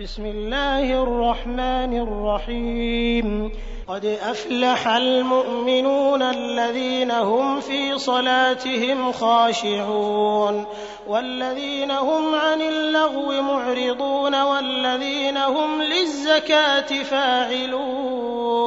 بسم الله الرحمن الرحيم. قد أفلح المؤمنون الذين هم في صلاتهم خاشعون والذين هم عن اللغو معرضون والذين هم للزكاة فاعلون.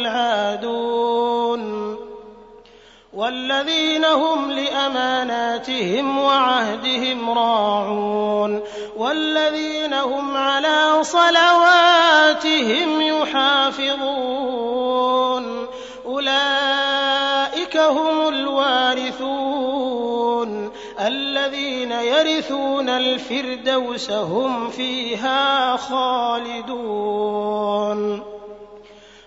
والذين هم لأماناتهم وعهدهم راعون والذين هم على صلواتهم يحافظون أولئك هم الوارثون الذين يرثون الفردوس هم فيها خالدون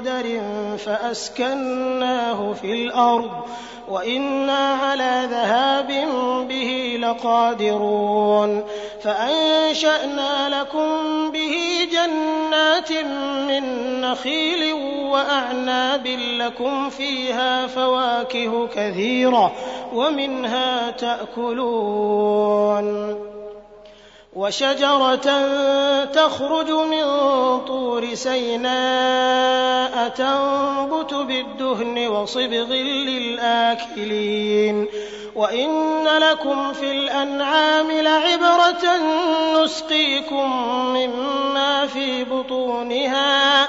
بقدر فأسكناه في الأرض وإنا على ذهاب به لقادرون فأنشأنا لكم به جنات من نخيل وأعناب لكم فيها فواكه كثيرة ومنها تأكلون وشجرة تخرج من طور سيناء تنبت بالدهن وصبغ للآكلين. وإن لكم في الأنعام لعبرة نسقيكم مما في بطونها.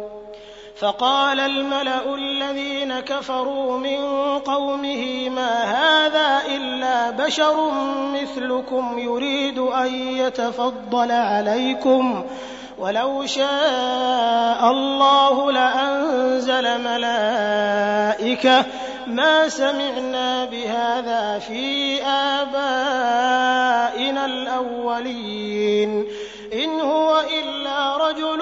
فقال الملأ الذين كفروا من قومه ما هذا إلا بشر مثلكم يريد أن يتفضل عليكم ولو شاء الله لأنزل ملائكة ما سمعنا بهذا في آبائنا الأولين إن هو إلا رجل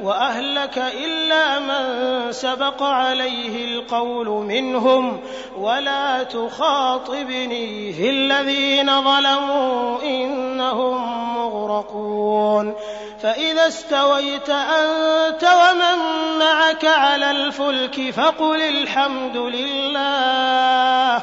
وأهلك إلا من سبق عليه القول منهم ولا تخاطبني في الذين ظلموا إنهم مغرقون فإذا استويت أنت ومن معك على الفلك فقل الحمد لله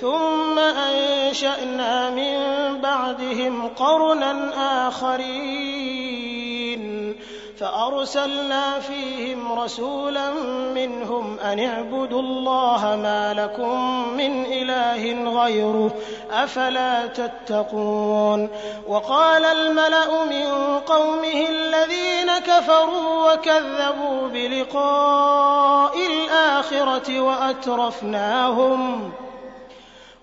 ثم أنشأنا من بعدهم قرنا آخرين. فأرسلنا فيهم رسولا منهم أن اعبدوا الله ما لكم من إله غيره أفلا تتقون. وقال الملأ من قومه الذين كفروا وكذبوا بلقاء الآخرة وأترفناهم.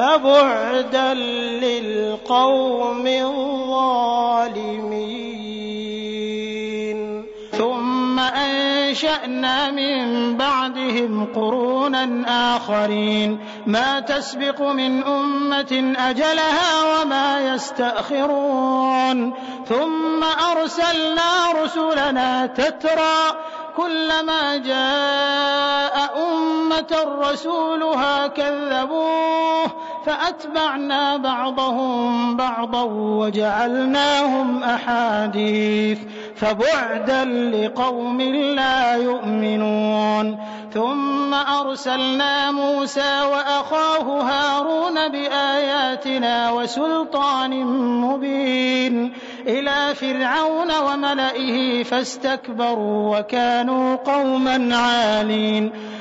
فبعدا للقوم الظالمين. ثم أنشأنا من بعدهم قرونا آخرين. ما تسبق من أمة أجلها وما يستأخرون. ثم أرسلنا رسلنا تترى كلما جاء أمة رسولها كذبوه. فأتبعنا بعضهم بعضا وجعلناهم أحاديث فبعدا لقوم لا يؤمنون ثم أرسلنا موسى وأخاه هارون بآياتنا وسلطان مبين إلى فرعون وملئه فاستكبروا وكانوا قوما عالين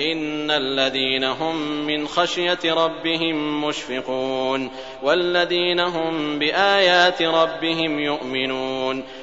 إن الذين هم من خشية ربهم مشفقون والذين هم بآيات ربهم يؤمنون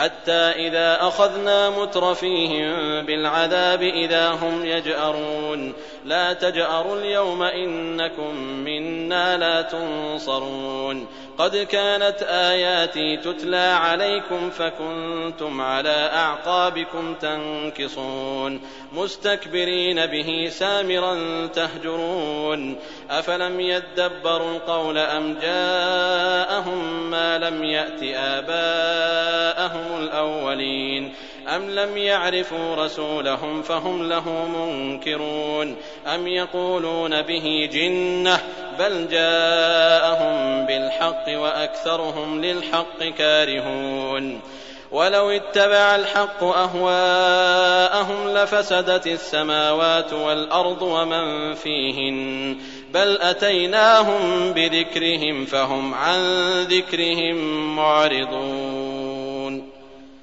حتى إذا أخذنا مترفيهم بالعذاب إذا هم يجأرون. لا تجأروا اليوم إنكم منا لا تنصرون. قد كانت آياتي تتلى عليكم فكنتم على أعقابكم تنكصون. مستكبرين به سامرا تهجرون. أفلم يدبروا القول أم جاءهم ما لم يأت آباءهم الأولين. أم لم يعرفوا رسولهم فهم له منكرون. أم يقولون به جنة بل جاءهم بالحق وأكثرهم للحق كارهون. ولو اتبع الحق أهواءهم لفسدت السماوات والأرض ومن فيهن. بل أتيناهم بذكرهم فهم عن ذكرهم معرضون.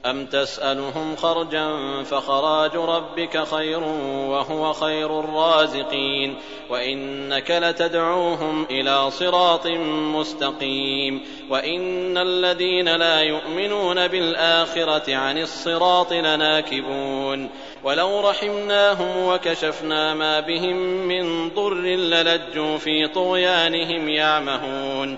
أم تسألهم خرجا فخراج ربك خير وهو خير الرازقين وإنك لتدعوهم إلى صراط مستقيم وإن الذين لا يؤمنون بالآخرة عن الصراط لناكبون ولو رحمناهم وكشفنا ما بهم من ضر للجوا في طغيانهم يعمهون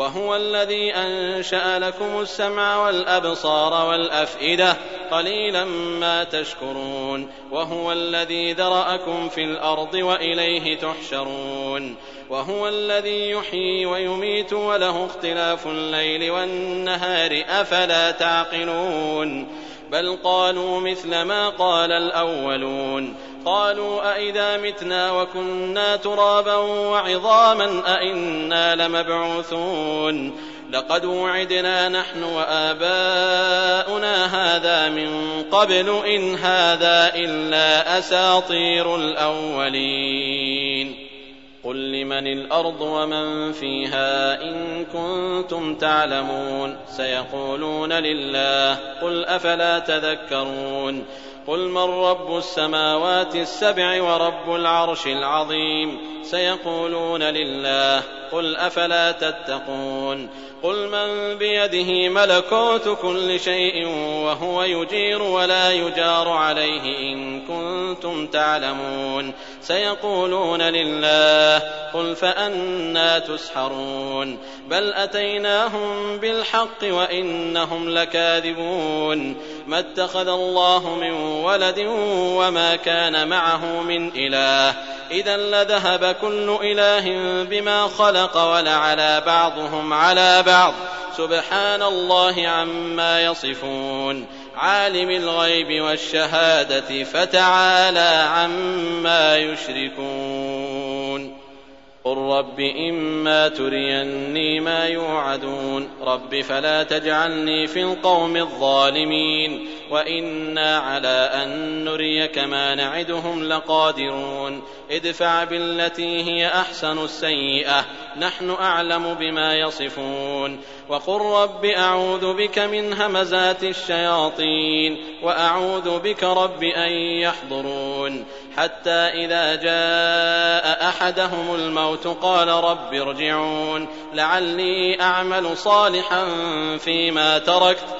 وهو الذي أنشأ لكم السمع والأبصار والأفئدة قليلا ما تشكرون وهو الذي ذرأكم في الأرض وإليه تحشرون وهو الذي يحيي ويميت وله اختلاف الليل والنهار أفلا تعقلون؟ بل قالوا مثل ما قال الأولون قالوا أإذا متنا وكنا ترابا وعظاما أإنا لمبعوثون لقد وعدنا نحن وآباؤنا هذا من قبل إن هذا إلا أساطير الأولين قل لمن الأرض ومن فيها إن كنتم تعلمون سيقولون لله قل أفلا تذكرون قل من رب السماوات السبع ورب العرش العظيم سيقولون لله قل أفلا تتقون قل من بيده ملكوت كل شيء وهو يجير ولا يجار عليه إن كنتم تعلمون سيقولون لله قل فأنا تسحرون بل أتيناهم بالحق وإنهم لكاذبون ما اتخذ الله من ولد وما كان معه من إله إذا لذهب كل إله بما خلق ولعلى بعضهم على بعض. سبحان الله عما يصفون. عالم الغيب والشهادة فتعالى عما يشركون. قل رب إما تريني ما يوعدون. رب فلا تجعلني في القوم الظالمين. وإنا على أن نريك ما نعدهم لقادرون ادفع بالتي هي أحسن السيئة نحن أعلم بما يصفون وقل رب أعوذ بك من همزات الشياطين وأعوذ بك رب أن يحضرون حتى إذا جاء أحدهم الموت قال رب ارجعون لعلي أعمل صالحا فيما تركت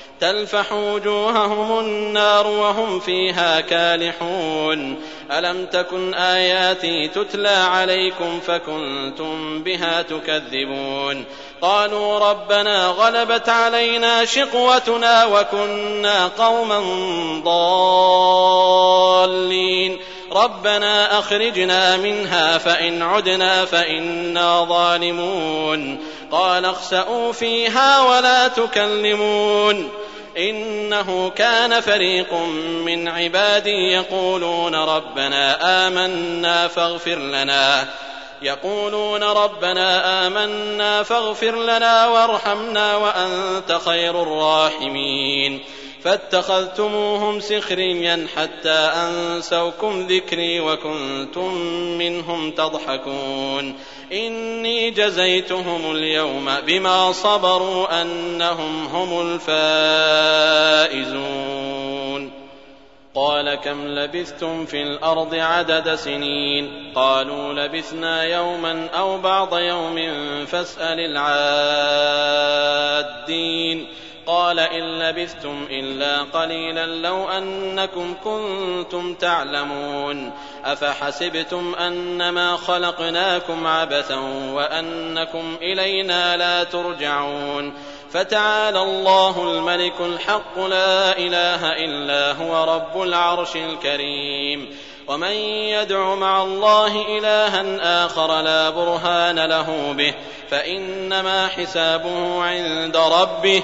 تلفح وجوههم النار وهم فيها كالحون. ألم تكن آياتي تتلى عليكم فكنتم بها تكذبون. قالوا ربنا غلبت علينا شقوتنا وكنا قوما ضالين. ربنا أخرجنا منها فإن عدنا فإنا ظالمون. قال اخسأوا فيها ولا تكلمون. إنه كان فريق من عبادي يقولون ربنا آمنا فاغفر لنا. يقولون ربنا آمنا فاغفر لنا وارحمنا وأنت خير الراحمين. فاتخذتموهم سخريا حتى أنسوكم ذكري وكنتم منهم تضحكون. إني جزيتهم اليوم بما صبروا أنهم هم الفائزون. قال كم لبثتم في الأرض عدد سنين؟ قالوا لبثنا يوما أو بعض يوم فاسأل العادين. قال إن لبثتم إلا قليلا لو أنكم كنتم تعلمون أفحسبتم أنما خلقناكم عبثا وأنكم إلينا لا ترجعون فتعالى الله الملك الحق لا إله إلا هو رب العرش الكريم ومن يدع مع الله إلها آخر لا برهان له به فإنما حسابه عند ربه